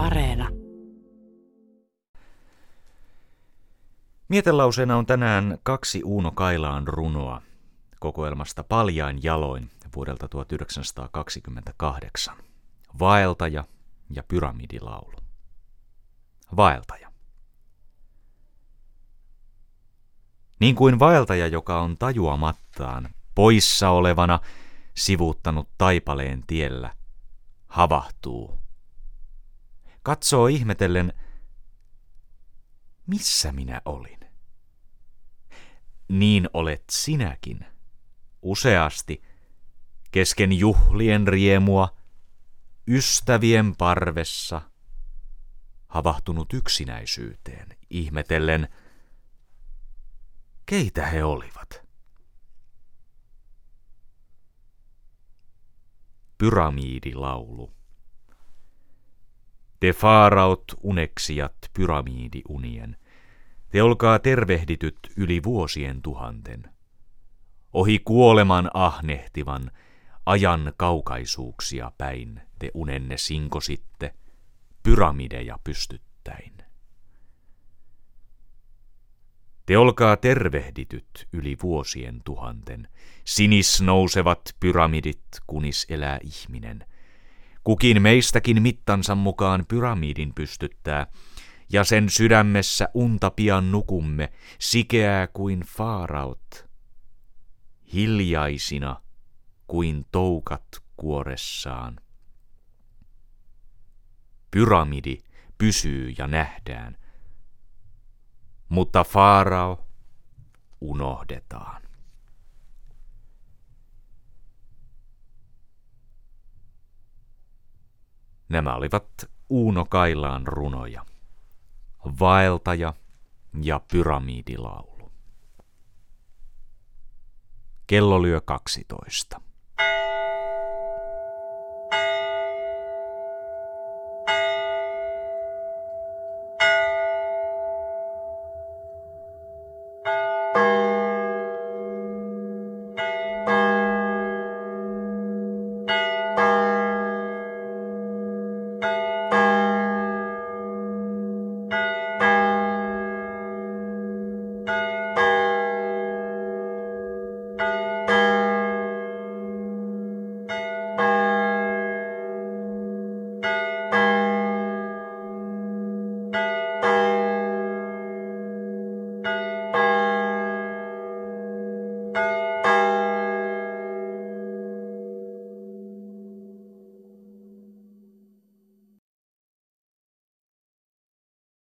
Areena. Mietelauseena on tänään kaksi Uuno Kailaan runoa kokoelmasta Paljain jaloin vuodelta 1928. Vaeltaja ja pyramidilaulu. Vaeltaja. Niin kuin vaeltaja, joka on tajuamattaan, poissa olevana, sivuuttanut taipaleen tiellä, havahtuu. Katsoo ihmetellen, missä minä olin. Niin olet sinäkin, useasti, kesken juhlien riemua, ystävien parvessa, havahtunut yksinäisyyteen, ihmetellen, keitä he olivat. Pyramiidilaulu. Te faaraut uneksijat pyramiidiunien, te olkaa tervehdityt yli vuosien tuhanten. Ohi kuoleman ahnehtivan, ajan kaukaisuuksia päin te unenne sinkositte, pyramideja pystyttäin. Te olkaa tervehdityt yli vuosien tuhanten, sinis nousevat pyramidit, kunis elää ihminen. Kukin meistäkin mittansa mukaan pyramidin pystyttää, ja sen sydämessä unta pian nukumme, sikeää kuin faaraut, hiljaisina kuin toukat kuoressaan. Pyramidi pysyy ja nähdään, mutta Faarao unohdetaan. Nämä olivat Uuno Kailaan runoja, Vaeltaja ja Pyramidilaulu. Kello lyö 12.